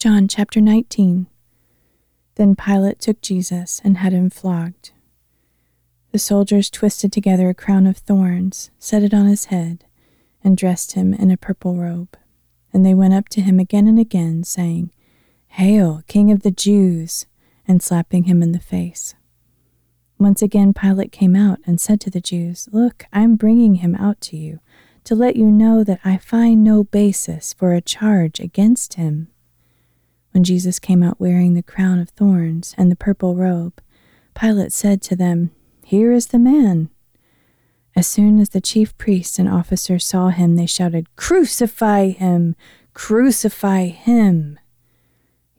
John chapter 19. Then Pilate took Jesus and had him flogged. The soldiers twisted together a crown of thorns, set it on his head, and dressed him in a purple robe. And they went up to him again and again, saying, Hail, King of the Jews! and slapping him in the face. Once again Pilate came out and said to the Jews, Look, I am bringing him out to you, to let you know that I find no basis for a charge against him. When Jesus came out wearing the crown of thorns and the purple robe, Pilate said to them, Here is the man. As soon as the chief priests and officers saw him, they shouted, Crucify him! Crucify him!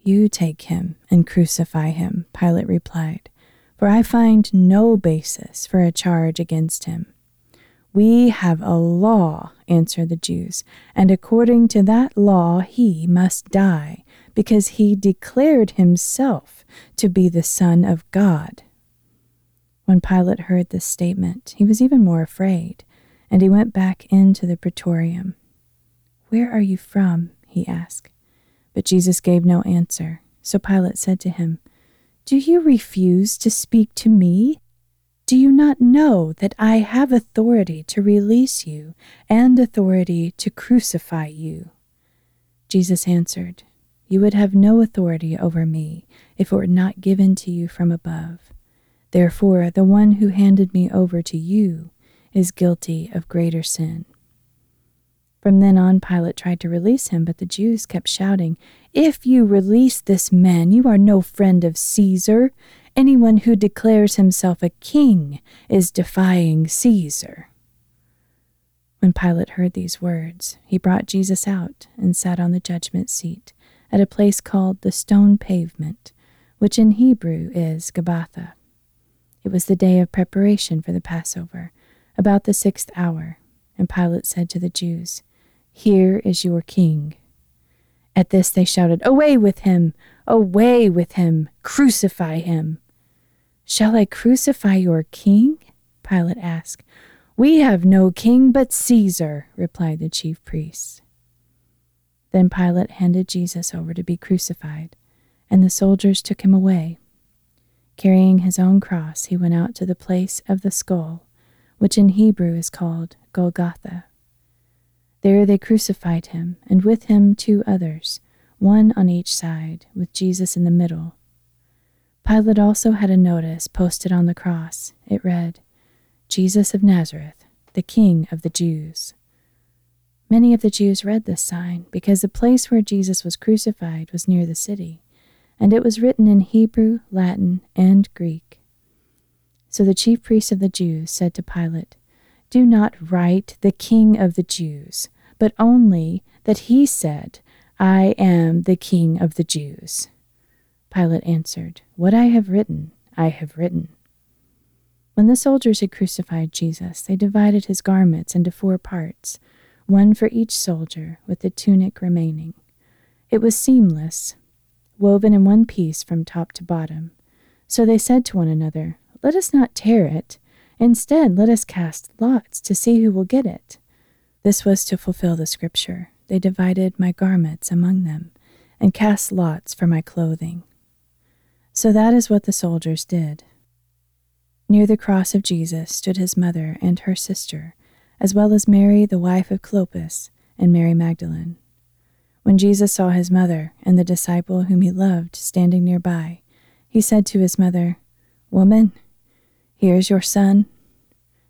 You take him and crucify him, Pilate replied, for I find no basis for a charge against him. We have a law, answered the Jews, and according to that law he must die because he declared himself to be the Son of God. When Pilate heard this statement, he was even more afraid, and he went back into the praetorium. Where are you from? he asked. But Jesus gave no answer. So Pilate said to him, Do you refuse to speak to me? Do you not know that I have authority to release you and authority to crucify you? Jesus answered, you would have no authority over me if it were not given to you from above. Therefore, the one who handed me over to you is guilty of greater sin. From then on, Pilate tried to release him, but the Jews kept shouting, If you release this man, you are no friend of Caesar. Anyone who declares himself a king is defying Caesar. When Pilate heard these words, he brought Jesus out and sat on the judgment seat at a place called the Stone Pavement, which in Hebrew is Gabbatha. It was the day of preparation for the Passover, about the sixth hour, and Pilate said to the Jews, Here is your king. At this they shouted, Away with him! Away with him! Crucify him! Shall I crucify your king? Pilate asked. We have no king but Caesar, replied the chief priests. Then Pilate handed Jesus over to be crucified, and the soldiers took him away. Carrying his own cross, he went out to the place of the skull, which in Hebrew is called Golgotha. There they crucified him, and with him two others, one on each side, with Jesus in the middle. Pilate also had a notice posted on the cross. It read, Jesus of Nazareth, the King of the Jews. Many of the Jews read this sign because the place where Jesus was crucified was near the city, and it was written in Hebrew, Latin, and Greek. So the chief priests of the Jews said to Pilate, Do not write the King of the Jews, but only that he said, I am the King of the Jews. Pilate answered, What I have written, I have written. When the soldiers had crucified Jesus, they divided his garments into four parts one for each soldier, with the tunic remaining. It was seamless, woven in one piece from top to bottom. So they said to one another, Let us not tear it. Instead, let us cast lots to see who will get it. This was to fulfill the scripture. They divided my garments among them, and cast lots for my clothing. So that is what the soldiers did. Near the cross of Jesus stood his mother and her sister as well as Mary, the wife of Clopas, and Mary Magdalene. When Jesus saw his mother and the disciple whom he loved standing nearby, he said to his mother, Woman, here is your son.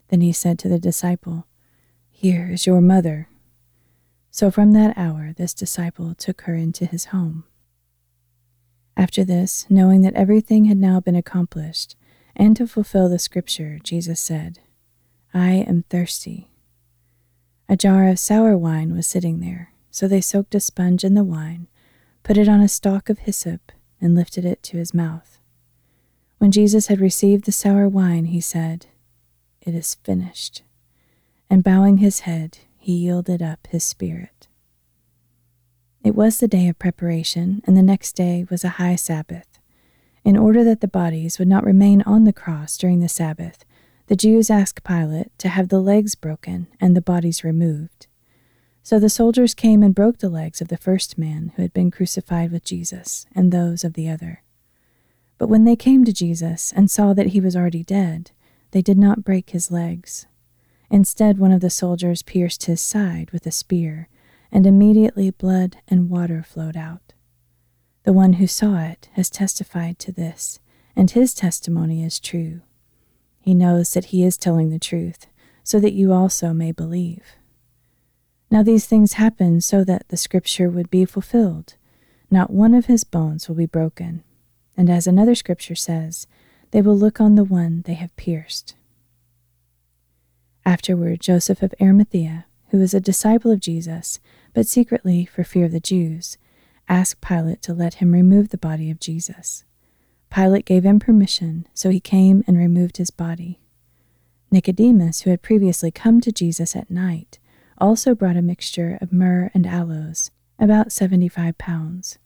Then he said to the disciple, Here is your mother. So from that hour this disciple took her into his home. After this, knowing that everything had now been accomplished, and to fulfill the scripture, Jesus said, I am thirsty. A jar of sour wine was sitting there, so they soaked a sponge in the wine, put it on a stalk of hyssop, and lifted it to his mouth. When Jesus had received the sour wine, he said, It is finished. And bowing his head, he yielded up his spirit. It was the day of preparation, and the next day was a high Sabbath. In order that the bodies would not remain on the cross during the Sabbath, the Jews asked Pilate to have the legs broken and the bodies removed. So the soldiers came and broke the legs of the first man who had been crucified with Jesus, and those of the other. But when they came to Jesus and saw that he was already dead, they did not break his legs. Instead, one of the soldiers pierced his side with a spear, and immediately blood and water flowed out. The one who saw it has testified to this, and his testimony is true. He knows that he is telling the truth, so that you also may believe. Now these things happened so that the scripture would be fulfilled. Not one of his bones will be broken. And as another scripture says, they will look on the one they have pierced. Afterward, Joseph of Arimathea, who was a disciple of Jesus, but secretly for fear of the Jews, asked Pilate to let him remove the body of Jesus. Pilate gave him permission, so he came and removed his body. Nicodemus, who had previously come to Jesus at night, also brought a mixture of myrrh and aloes, about seventy five pounds.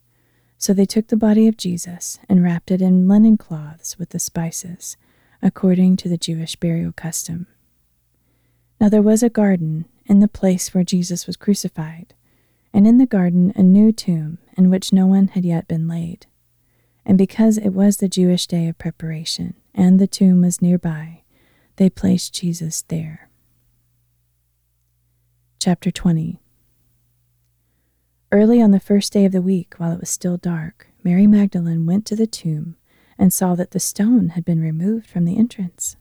So they took the body of Jesus and wrapped it in linen cloths with the spices, according to the Jewish burial custom. Now there was a garden in the place where Jesus was crucified, and in the garden a new tomb in which no one had yet been laid. And because it was the Jewish day of preparation, and the tomb was nearby, they placed Jesus there. Chapter 20 Early on the first day of the week, while it was still dark, Mary Magdalene went to the tomb and saw that the stone had been removed from the entrance.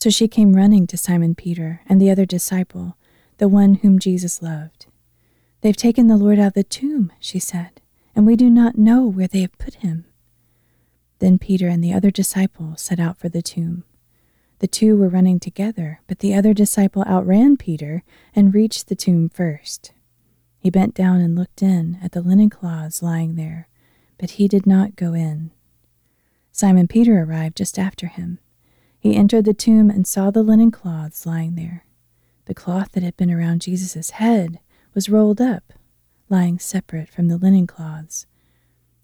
So she came running to Simon Peter and the other disciple, the one whom Jesus loved. They've taken the Lord out of the tomb, she said, and we do not know where they have put him. Then Peter and the other disciple set out for the tomb. The two were running together, but the other disciple outran Peter and reached the tomb first. He bent down and looked in at the linen cloths lying there, but he did not go in. Simon Peter arrived just after him. He entered the tomb and saw the linen cloths lying there. The cloth that had been around Jesus' head was rolled up, lying separate from the linen cloths.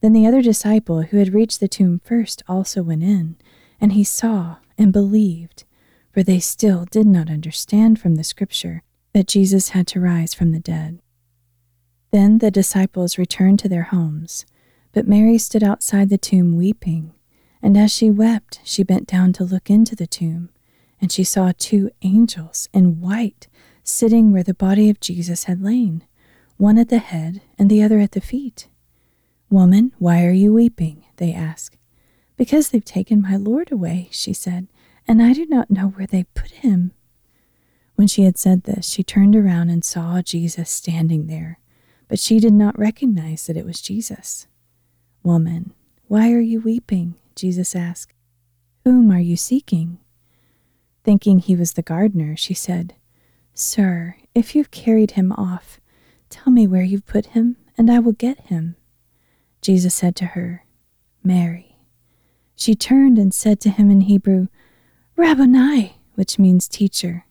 Then the other disciple who had reached the tomb first also went in, and he saw and believed, for they still did not understand from the scripture that Jesus had to rise from the dead. Then the disciples returned to their homes, but Mary stood outside the tomb weeping, and as she wept, she bent down to look into the tomb, and she saw two angels in white sitting where the body of Jesus had lain, one at the head and the other at the feet. Woman, why are you weeping? they asked. Because they've taken my Lord away, she said, and I do not know where they put him. When she had said this, she turned around and saw Jesus standing there, but she did not recognize that it was Jesus. Woman, why are you weeping? Jesus asked. Whom are you seeking? Thinking he was the gardener, she said, Sir, if you've carried him off, tell me where you've put him, and I will get him. Jesus said to her, Mary. She turned and said to him in Hebrew, Rabboni, which means teacher.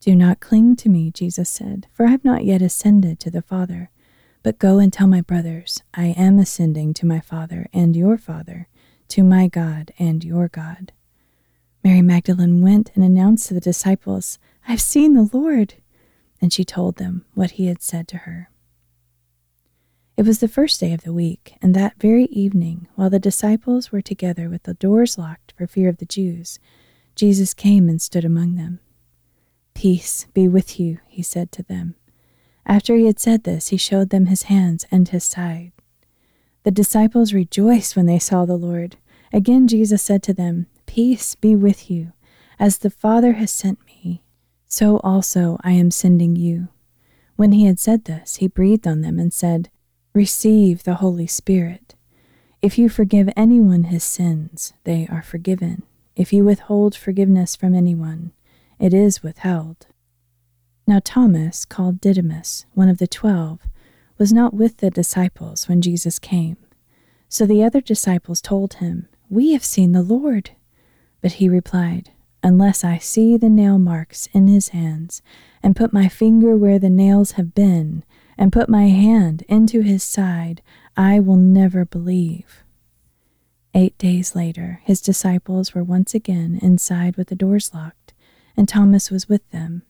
Do not cling to me, Jesus said, for I have not yet ascended to the Father. But go and tell my brothers, I am ascending to my Father and your Father, to my God and your God. Mary Magdalene went and announced to the disciples, I have seen the Lord. And she told them what he had said to her. It was the first day of the week, and that very evening, while the disciples were together with the doors locked for fear of the Jews, Jesus came and stood among them. Peace be with you, he said to them. After he had said this, he showed them his hands and his side. The disciples rejoiced when they saw the Lord. Again, Jesus said to them, Peace be with you. As the Father has sent me, so also I am sending you. When he had said this, he breathed on them and said, Receive the Holy Spirit. If you forgive anyone his sins, they are forgiven. If you withhold forgiveness from anyone, it is withheld. Now Thomas, called Didymus, one of the twelve, was not with the disciples when Jesus came. So the other disciples told him, We have seen the Lord. But he replied, Unless I see the nail marks in his hands, and put my finger where the nails have been, and put my hand into his side, I will never believe. Eight days later, his disciples were once again inside with the doors locked, and Thomas was with them.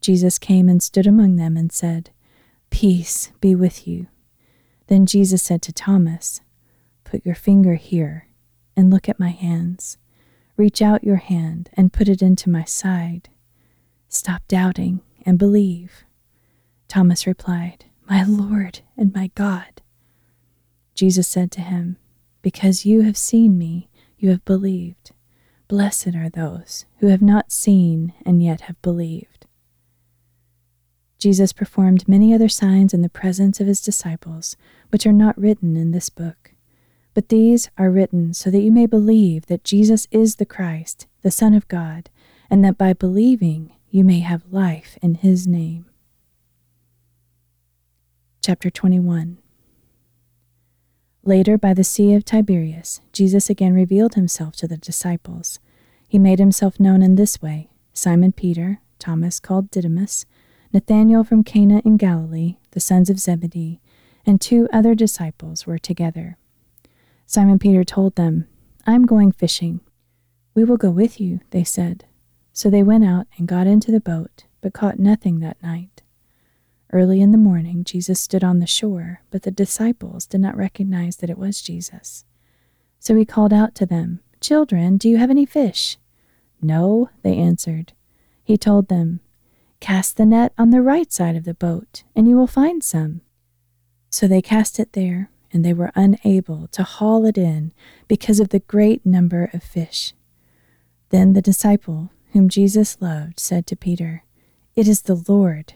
Jesus came and stood among them and said, Peace be with you. Then Jesus said to Thomas, Put your finger here and look at my hands. Reach out your hand and put it into my side. Stop doubting and believe. Thomas replied, My Lord and my God. Jesus said to him, Because you have seen me, you have believed. Blessed are those who have not seen and yet have believed. Jesus performed many other signs in the presence of his disciples, which are not written in this book. But these are written so that you may believe that Jesus is the Christ, the Son of God, and that by believing you may have life in his name. Chapter 21 Later, by the Sea of Tiberias, Jesus again revealed himself to the disciples. He made himself known in this way Simon Peter, Thomas called Didymus, Nathanael from Cana in Galilee, the sons of Zebedee, and two other disciples were together. Simon Peter told them, I am going fishing. We will go with you, they said. So they went out and got into the boat, but caught nothing that night. Early in the morning, Jesus stood on the shore, but the disciples did not recognize that it was Jesus. So he called out to them, Children, do you have any fish? No, they answered. He told them, Cast the net on the right side of the boat, and you will find some. So they cast it there, and they were unable to haul it in because of the great number of fish. Then the disciple, whom Jesus loved, said to Peter, It is the Lord.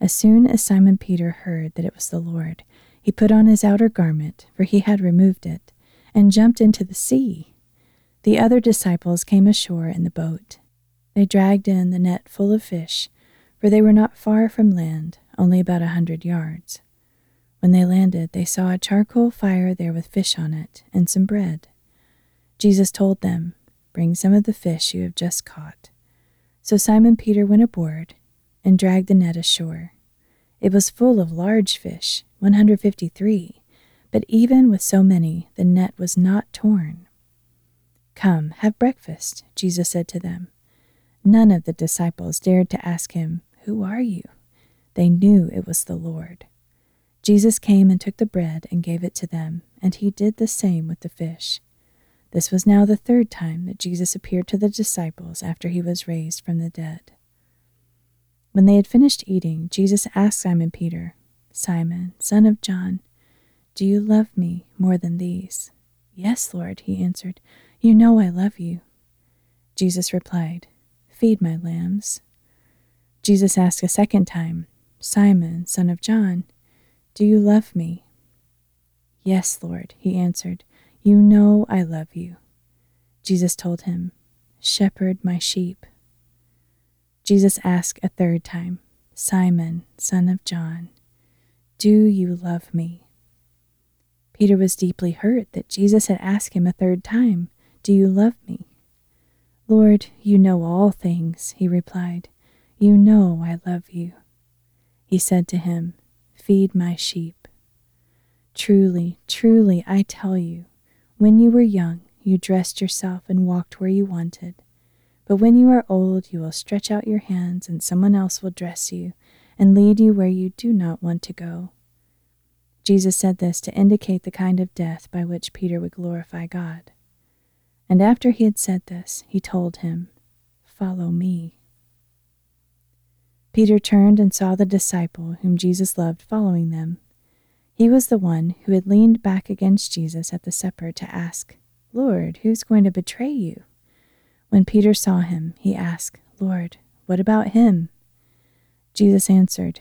As soon as Simon Peter heard that it was the Lord, he put on his outer garment, for he had removed it, and jumped into the sea. The other disciples came ashore in the boat. They dragged in the net full of fish, for they were not far from land, only about a hundred yards. When they landed, they saw a charcoal fire there with fish on it, and some bread. Jesus told them, Bring some of the fish you have just caught. So Simon Peter went aboard and dragged the net ashore. It was full of large fish, 153, but even with so many, the net was not torn. Come, have breakfast, Jesus said to them. None of the disciples dared to ask him, Who are you? They knew it was the Lord. Jesus came and took the bread and gave it to them, and he did the same with the fish. This was now the third time that Jesus appeared to the disciples after he was raised from the dead. When they had finished eating, Jesus asked Simon Peter, Simon, son of John, do you love me more than these? Yes, Lord, he answered. You know I love you. Jesus replied, Feed my lambs. Jesus asked a second time, Simon, son of John, do you love me? Yes, Lord, he answered. You know I love you. Jesus told him, Shepherd my sheep. Jesus asked a third time, Simon, son of John, do you love me? Peter was deeply hurt that Jesus had asked him a third time, Do you love me? Lord, you know all things, he replied. You know I love you. He said to him, Feed my sheep. Truly, truly, I tell you, when you were young, you dressed yourself and walked where you wanted. But when you are old, you will stretch out your hands, and someone else will dress you and lead you where you do not want to go. Jesus said this to indicate the kind of death by which Peter would glorify God. And after he had said this, he told him, Follow me. Peter turned and saw the disciple whom Jesus loved following them. He was the one who had leaned back against Jesus at the supper to ask, Lord, who's going to betray you? When Peter saw him, he asked, Lord, what about him? Jesus answered,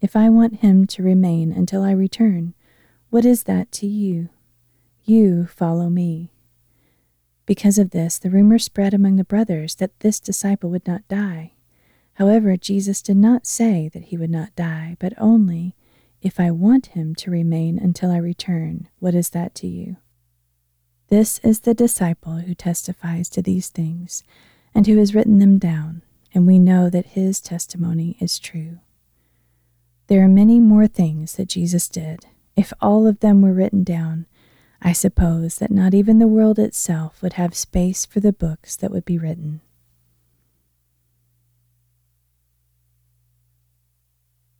If I want him to remain until I return, what is that to you? You follow me. Because of this, the rumor spread among the brothers that this disciple would not die. However, Jesus did not say that he would not die, but only, If I want him to remain until I return, what is that to you? This is the disciple who testifies to these things, and who has written them down, and we know that his testimony is true. There are many more things that Jesus did. If all of them were written down, I suppose that not even the world itself would have space for the books that would be written.